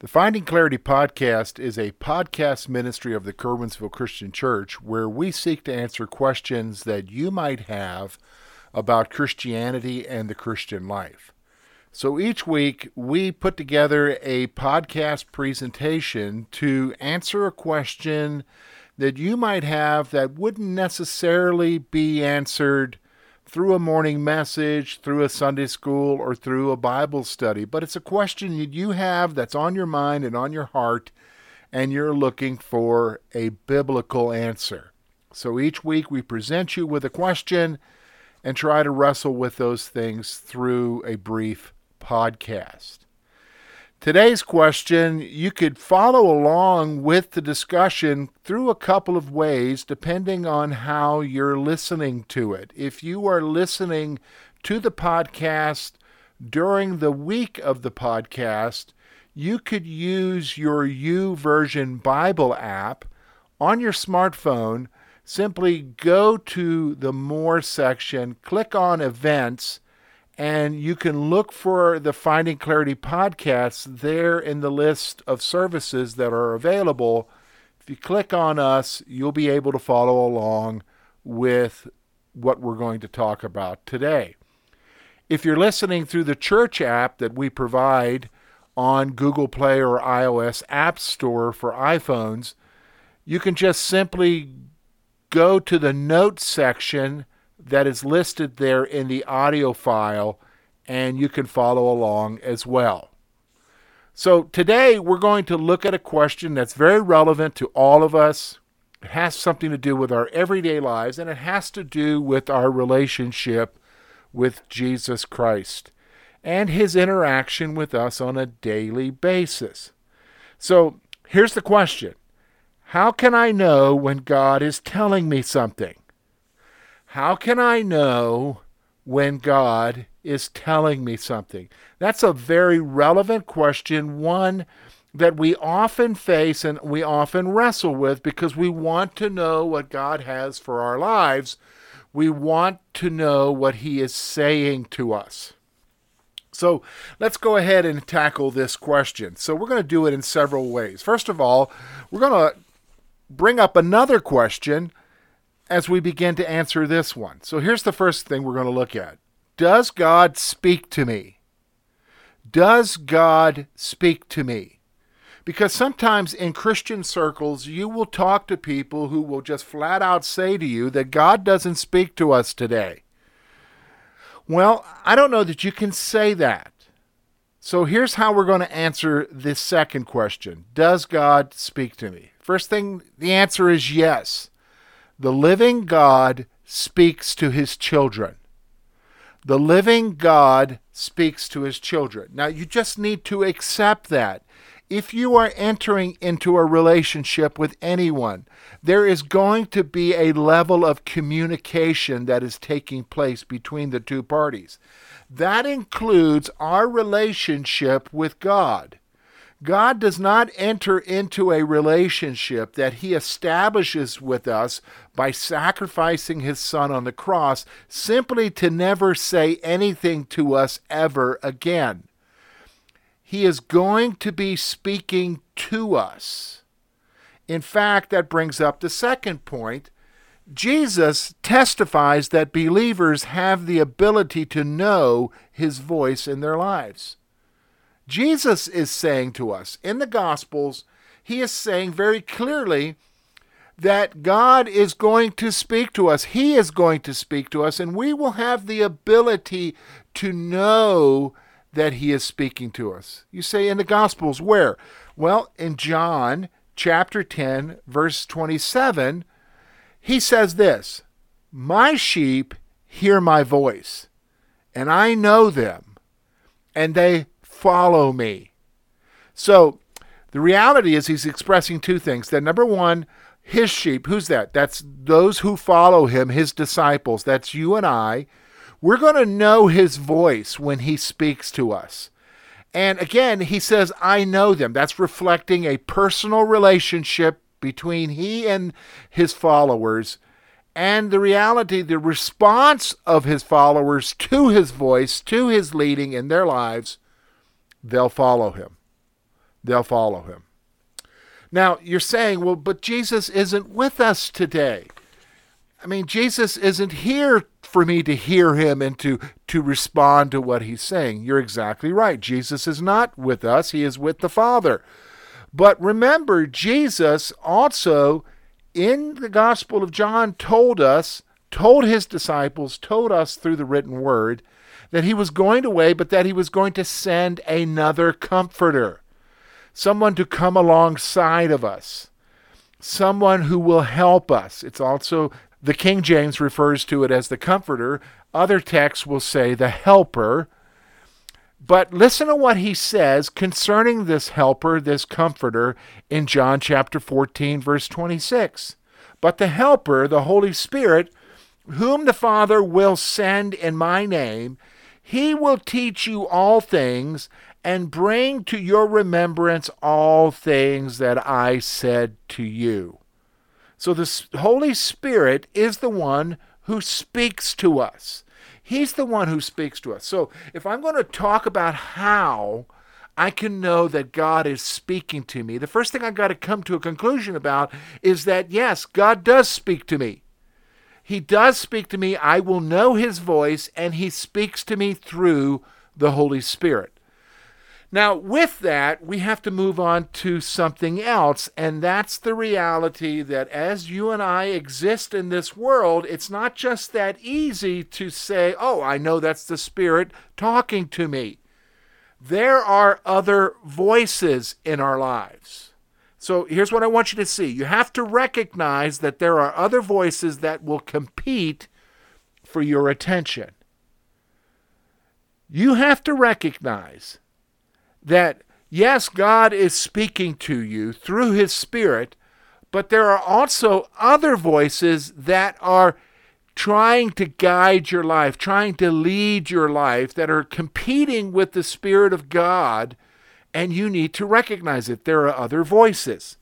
The Finding Clarity podcast is a podcast ministry of the Curwensville Christian Church where we seek to answer questions that you might have about Christianity and the Christian life. So each week we put together a podcast presentation to answer a question that you might have that wouldn't necessarily be answered through a morning message, through a Sunday school, or through a Bible study. But it's a question that you have that's on your mind and on your heart, and you're looking for a biblical answer. So each week we present you with a question and try to wrestle with those things through a brief podcast. Today's question, you could follow along with the discussion through a couple of ways depending on how you're listening to it. If you are listening to the podcast during the week of the podcast, you could use your YouVersion Bible app on your smartphone. Simply go to the More section, click on Events, and you can look for the Finding Clarity podcasts there in the list of services that are available. If you click on us, you'll be able to follow along with what we're going to talk about today. If you're listening through the church app that we provide on Google Play or iOS App Store for iPhones, you can just simply go to the notes section that is listed there in the audio file, and you can follow along as well. So, today we're going to look at a question that's very relevant to all of us. It has something to do with our everyday lives, and it has to do with our relationship with Jesus Christ and his interaction with us on a daily basis. So, here's the question How can I know when God is telling me something? How can I know when God is telling me something? That's a very relevant question, one that we often face and we often wrestle with because we want to know what God has for our lives. We want to know what He is saying to us. So let's go ahead and tackle this question. So we're going to do it in several ways. First of all, we're going to bring up another question as we begin to answer this one. So here's the first thing we're going to look at Does God speak to me? Does God speak to me? Because sometimes in Christian circles, you will talk to people who will just flat out say to you that God doesn't speak to us today. Well, I don't know that you can say that. So here's how we're going to answer this second question Does God speak to me? First thing, the answer is yes. The living God speaks to his children. The living God speaks to his children. Now, you just need to accept that. If you are entering into a relationship with anyone, there is going to be a level of communication that is taking place between the two parties. That includes our relationship with God. God does not enter into a relationship that he establishes with us by sacrificing his son on the cross simply to never say anything to us ever again. He is going to be speaking to us. In fact, that brings up the second point. Jesus testifies that believers have the ability to know his voice in their lives. Jesus is saying to us in the Gospels, he is saying very clearly that God is going to speak to us. He is going to speak to us, and we will have the ability to know that He is speaking to us. You say in the Gospels, where? Well, in John chapter 10, verse 27, he says this My sheep hear my voice, and I know them, and they follow me. So The reality is he's expressing two things. That number one, his sheep, who's that? That's those who follow him, his disciples. That's you and I. We're going to know his voice when he speaks to us. And again, he says, I know them. That's reflecting a personal relationship between he and his followers and the reality, the response of his followers to his voice, to his leading in their lives, they'll follow him. They'll follow him. Now, you're saying, well, but Jesus isn't with us today. I mean, Jesus isn't here for me to hear him and to, to respond to what he's saying. You're exactly right. Jesus is not with us, he is with the Father. But remember, Jesus also, in the Gospel of John, told us, told his disciples, told us through the written word, that he was going away, but that he was going to send another comforter, someone to come alongside of us, someone who will help us. It's also the King James refers to it as the comforter. Other texts will say the helper. But listen to what he says concerning this helper, this comforter, in John chapter 14, verse 26. But the helper, the Holy Spirit, whom the Father will send in my name, he will teach you all things and bring to your remembrance all things that I said to you. So the Holy Spirit is the one who speaks to us. He's the one who speaks to us. So if I'm going to talk about how I can know that God is speaking to me, the first thing I've got to come to a conclusion about is that yes, God does speak to me. He does speak to me. I will know his voice, and he speaks to me through the Holy Spirit. Now, with that, we have to move on to something else, and that's the reality that as you and I exist in this world, it's not just that easy to say, Oh, I know that's the Spirit talking to me. There are other voices in our lives. So here's what I want you to see you have to recognize that there are other voices that will compete for your attention. You have to recognize that yes, God is speaking to you through His Spirit, but there are also other voices that are trying to guide your life, trying to lead your life, that are competing with the Spirit of God, and you need to recognize it. There are other voices.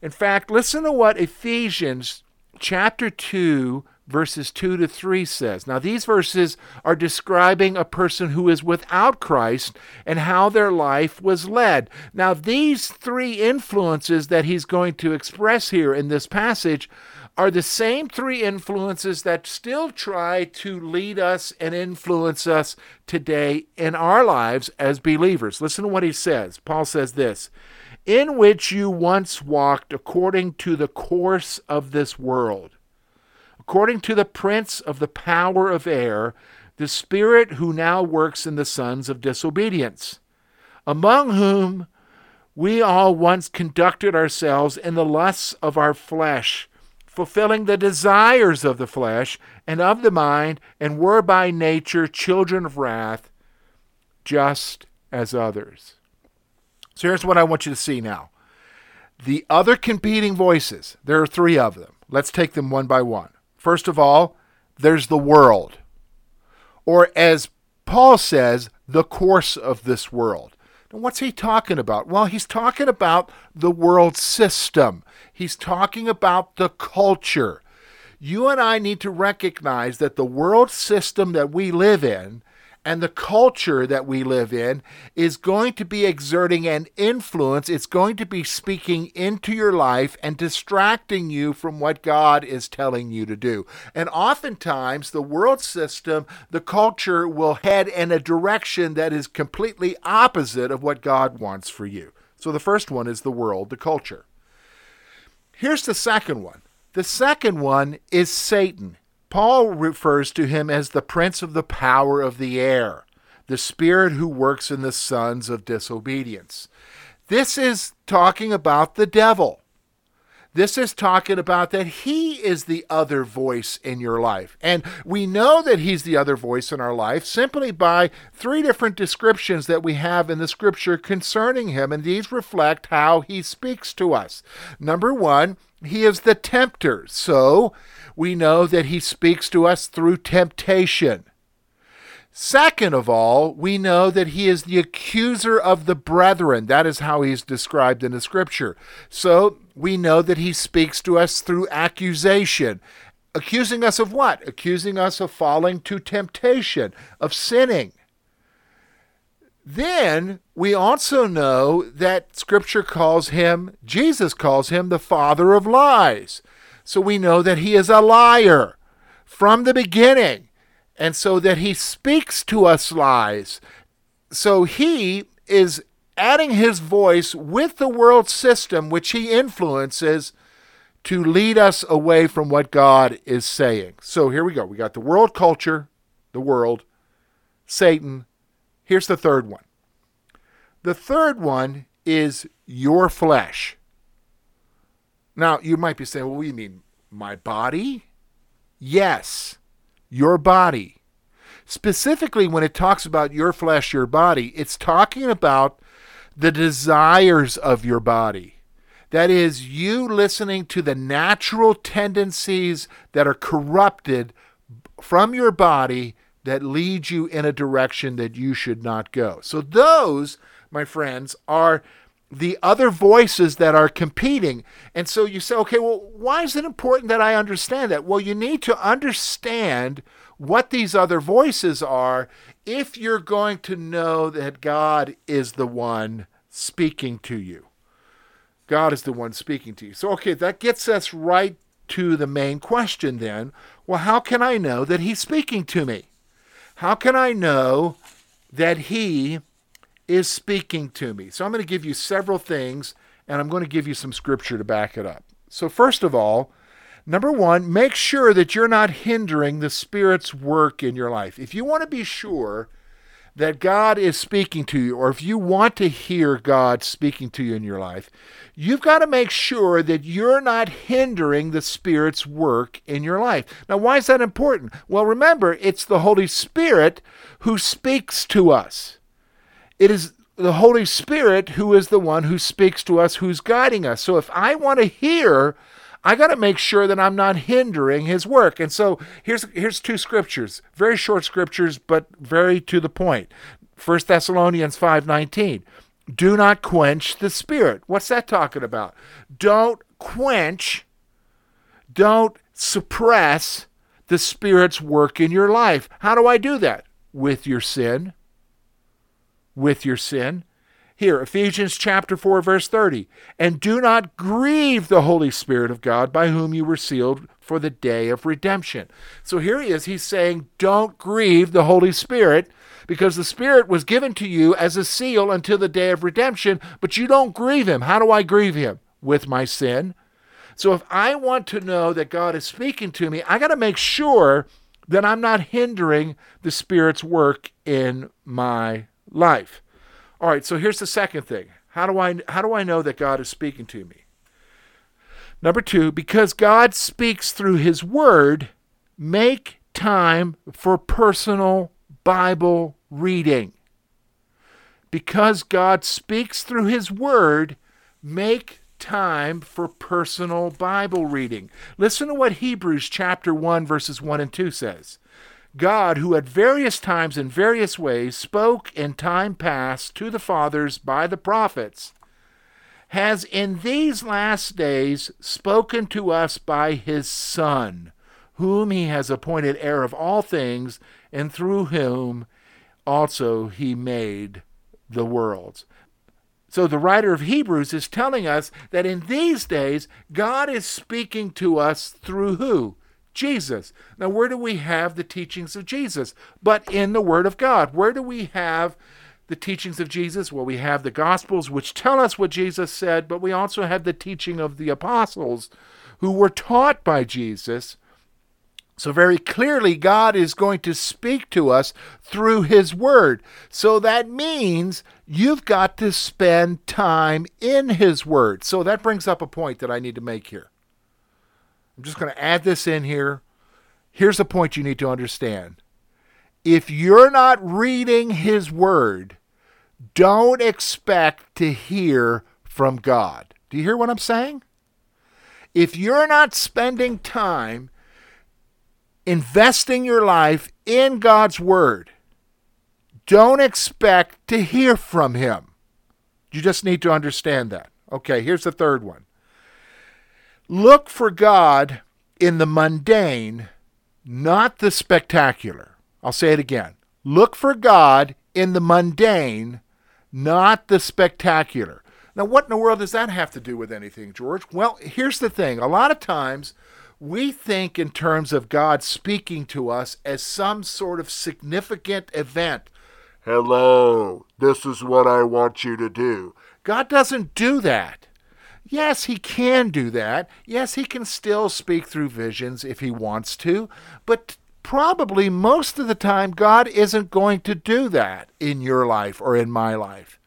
In fact, listen to what Ephesians chapter 2 verses 2 to 3 says. Now, these verses are describing a person who is without Christ and how their life was led. Now, these three influences that he's going to express here in this passage are the same three influences that still try to lead us and influence us today in our lives as believers. Listen to what he says. Paul says this In which you once walked according to the course of this world according to the prince of the power of air, the spirit who now works in the sons of disobedience, among whom we all once conducted ourselves in the lusts of our flesh, fulfilling the desires of the flesh and of the mind, and were by nature children of wrath, just as others. So here's what I want you to see now. The other competing voices, there are three of them. Let's take them one by one. First of all, there's the world. Or as Paul says, the course of this world. Now, what's he talking about? Well, he's talking about the world system. He's talking about the culture. You and I need to recognize that the world system that we live in and the culture that we live in is going to be exerting an influence. It's going to be speaking into your life and distracting you from what God is telling you to do. And oftentimes, the world system, the culture will head in a direction that is completely opposite of what God wants for you. So the first one is the world, the culture. Here's the second one. The second one is Satan. Paul refers to him as the prince of the power of the air, the spirit who works in the sons of disobedience. This is talking about the devil. This is talking about that He is the other voice in your life. And we know that He's the other voice in our life simply by three different descriptions that we have in the scripture concerning Him. And these reflect how He speaks to us. Number one, He is the tempter. So we know that He speaks to us through temptation. Second of all, we know that he is the accuser of the brethren. That is how he's described in the scripture. So we know that he speaks to us through accusation. Accusing us of what? Accusing us of falling to temptation, of sinning. Then we also know that scripture calls him, Jesus calls him the father of lies. So we know that he is a liar from the beginning and so that he speaks to us lies. So he is adding his voice with the world system which he influences to lead us away from what God is saying. So here we go. We got the world culture, the world, Satan. Here's the third one. The third one is your flesh. Now, you might be saying, well, do you mean? My body? Yes your body. Specifically, when it talks about your flesh, your body, it's talking about the desires of your body. That is, you listening to the natural tendencies that are corrupted from your body that lead you in a direction that you should not go. So, those, my friends, are the other voices that are competing. And so you say, okay, well, why is it important that I understand that? Well, you need to understand what these other voices are if you're going to know that God is the one speaking to you. God is the one speaking to you. So, okay, that gets us right to the main question then. Well, how can I know that He's speaking to me? How can I know that He is speaking to me. So I'm going to give you several things and I'm going to give you some scripture to back it up. So, first of all, number one, make sure that you're not hindering the Spirit's work in your life. If you want to be sure that God is speaking to you, or if you want to hear God speaking to you in your life, you've got to make sure that you're not hindering the Spirit's work in your life. Now, why is that important? Well, remember, it's the Holy Spirit who speaks to us. It is the Holy Spirit who is the one who speaks to us, who's guiding us. So if I want to hear, I got to make sure that I'm not hindering his work. And so here's here's two scriptures, very short scriptures, but very to the point. 1 Thessalonians 5:19. Do not quench the spirit. What's that talking about? Don't quench, don't suppress the spirit's work in your life. How do I do that? With your sin with your sin. Here, Ephesians chapter 4 verse 30. And do not grieve the Holy Spirit of God by whom you were sealed for the day of redemption. So here he is, he's saying don't grieve the Holy Spirit because the Spirit was given to you as a seal until the day of redemption, but you don't grieve him. How do I grieve him? With my sin. So if I want to know that God is speaking to me, I got to make sure that I'm not hindering the Spirit's work in my life. All right, so here's the second thing. How do I how do I know that God is speaking to me? Number 2, because God speaks through his word, make time for personal Bible reading. Because God speaks through his word, make time for personal Bible reading. Listen to what Hebrews chapter 1 verses 1 and 2 says. God, who at various times in various ways spoke in time past to the fathers by the prophets, has in these last days spoken to us by his Son, whom he has appointed heir of all things, and through whom also he made the worlds. So the writer of Hebrews is telling us that in these days, God is speaking to us through who? Jesus. Now, where do we have the teachings of Jesus? But in the Word of God. Where do we have the teachings of Jesus? Well, we have the Gospels, which tell us what Jesus said, but we also have the teaching of the apostles who were taught by Jesus So, very clearly, God is going to speak to us through His Word. So, that means you've got to spend time in His Word. So, that brings up a point that I need to make here. I'm just going to add this in here. Here's a point you need to understand. If you're not reading His Word, don't expect to hear from God. Do you hear what I'm saying? If you're not spending time, investing your life in God's Word, don't expect to hear from Him. You just need to understand that. Okay, here's the third one. Look for God in the mundane, not the spectacular. I'll say it again. Look for God in the mundane, not the spectacular. Now, what in the world does that have to do with anything, George? Well, here's the thing. A lot of times we think in terms of God speaking to us as some sort of significant event. Hello, this is what I want you to do. God doesn't do that. Yes, he can do that. Yes, he can still speak through visions if he wants to, but probably most of the time, God isn't going to do that in your life or in my life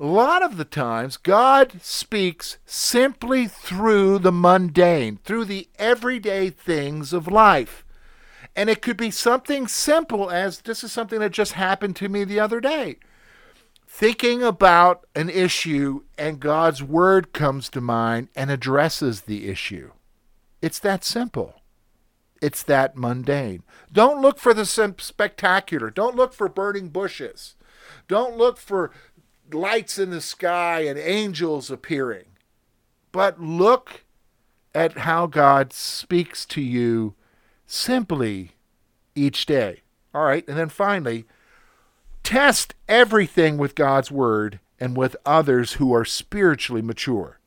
a lot of the times God speaks simply through the mundane, through the everyday things of life. And it could be something simple as this is something that just happened to me the other day. Thinking about an issue and God's word comes to mind and addresses the issue. It's that simple. It's that mundane. Don't look for the spectacular. Don't look for burning bushes. Don't look for lights in the sky and angels appearing. But look at how God speaks to you simply each day. All right, and then finally, test everything with God's word and with others who are spiritually mature.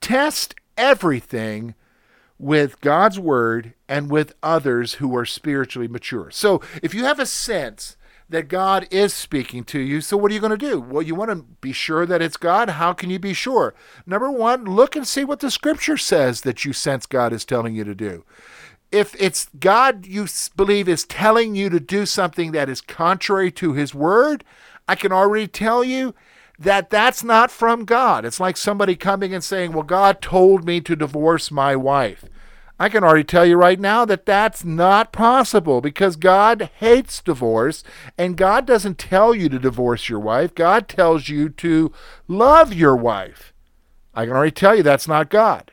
Test everything with God's word and with others who are spiritually mature. So if you have a sense that God is speaking to you. So, what are you going to do? Well, you want to be sure that it's God. How can you be sure? Number one, look and see what the scripture says that you sense God is telling you to do. If it's God you believe is telling you to do something that is contrary to his word, I can already tell you that that's not from God. It's like somebody coming and saying, Well, God told me to divorce my wife. I can already tell you right now that that's not possible because God hates divorce and God doesn't tell you to divorce your wife. God tells you to love your wife. I can already tell you that's not God.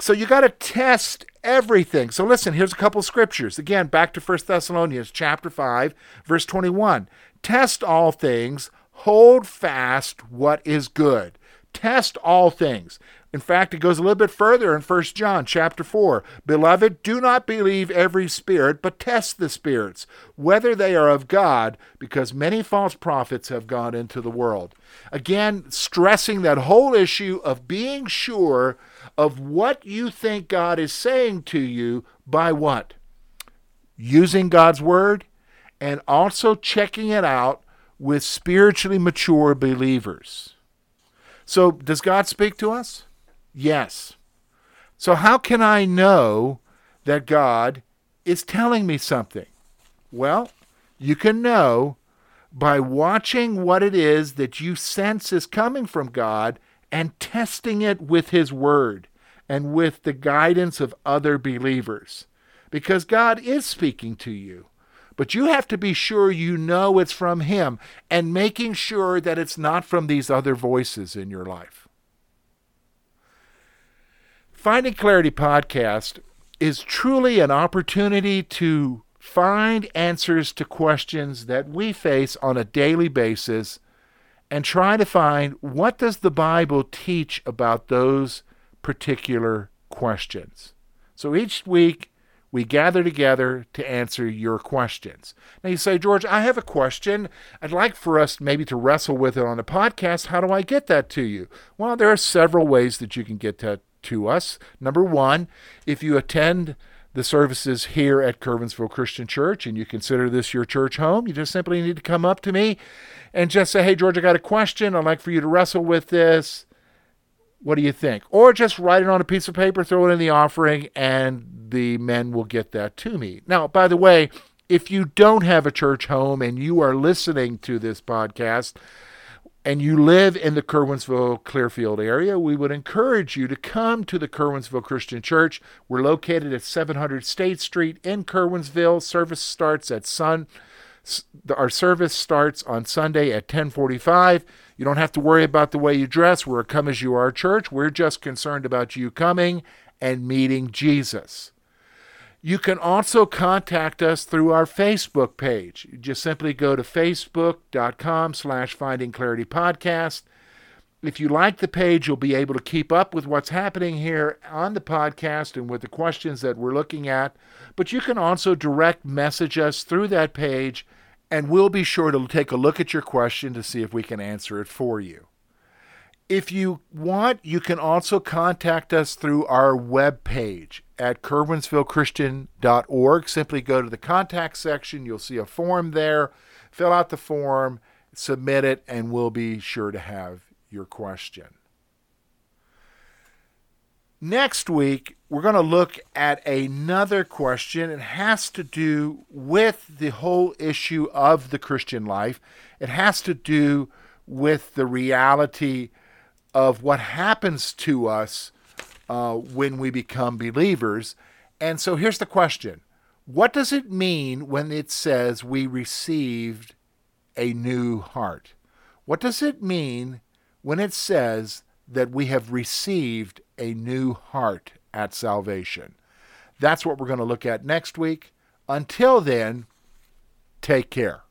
So you got to test everything. So listen, here's a couple scriptures. Again, back to 1 Thessalonians chapter 5, verse 21. Test all things, hold fast what is good. Test all things. In fact, it goes a little bit further in 1 John chapter 4. Beloved, do not believe every spirit, but test the spirits, whether they are of God, because many false prophets have gone into the world. Again, stressing that whole issue of being sure of what you think God is saying to you by what? Using God's word and also checking it out with spiritually mature believers. So, does God speak to us? Yes. So, how can I know that God is telling me something? Well, you can know by watching what it is that you sense is coming from God and testing it with His Word and with the guidance of other believers. Because God is speaking to you. But you have to be sure you know it's from Him and making sure that it's not from these other voices in your life. Finding Clarity podcast is truly an opportunity to find answers to questions that we face on a daily basis and try to find what does the Bible teach about those particular questions. So each week we gather together to answer your questions. Now you say, George, I have a question. I'd like for us maybe to wrestle with it on a podcast. How do I get that to you? Well, there are several ways that you can get that to us. Number one, if you attend the services here at Curwensville Christian Church and you consider this your church home, you just simply need to come up to me and just say, Hey, George, I got a question. I'd like for you to wrestle with this. What do you think? Or just write it on a piece of paper, throw it in the offering, and the men will get that to me. Now, by the way, if you don't have a church home and you are listening to this podcast, and you live in the Curwensville Clearfield area, we would encourage you to come to the Curwensville Christian Church. We're located at 700 State Street in Curwensville. Service starts at sun. Our service starts on Sunday at 1045. You don't have to worry about the way you dress. We're a come as you are church. We're just concerned about you coming and meeting Jesus. You can also contact us through our Facebook page. You just simply go to facebook.com slash finding clarity podcast. If you like the page, you'll be able to keep up with what's happening here on the podcast and with the questions that we're looking at. But you can also direct message us through that page and we'll be sure to take a look at your question to see if we can answer it for you. If you want, you can also contact us through our web page at curwensvillechristian.org. Simply go to the contact section, you'll see a form there. Fill out the form, submit it, and we'll be sure to have your question. Next week, we're going to look at another question. It has to do with the whole issue of the Christian life. It has to do with the reality of what happens to us uh, when we become believers. And so here's the question What does it mean when it says we received a new heart? What does it mean when it says that we have received a new heart at salvation. That's what we're going to look at next week. Until then, take care.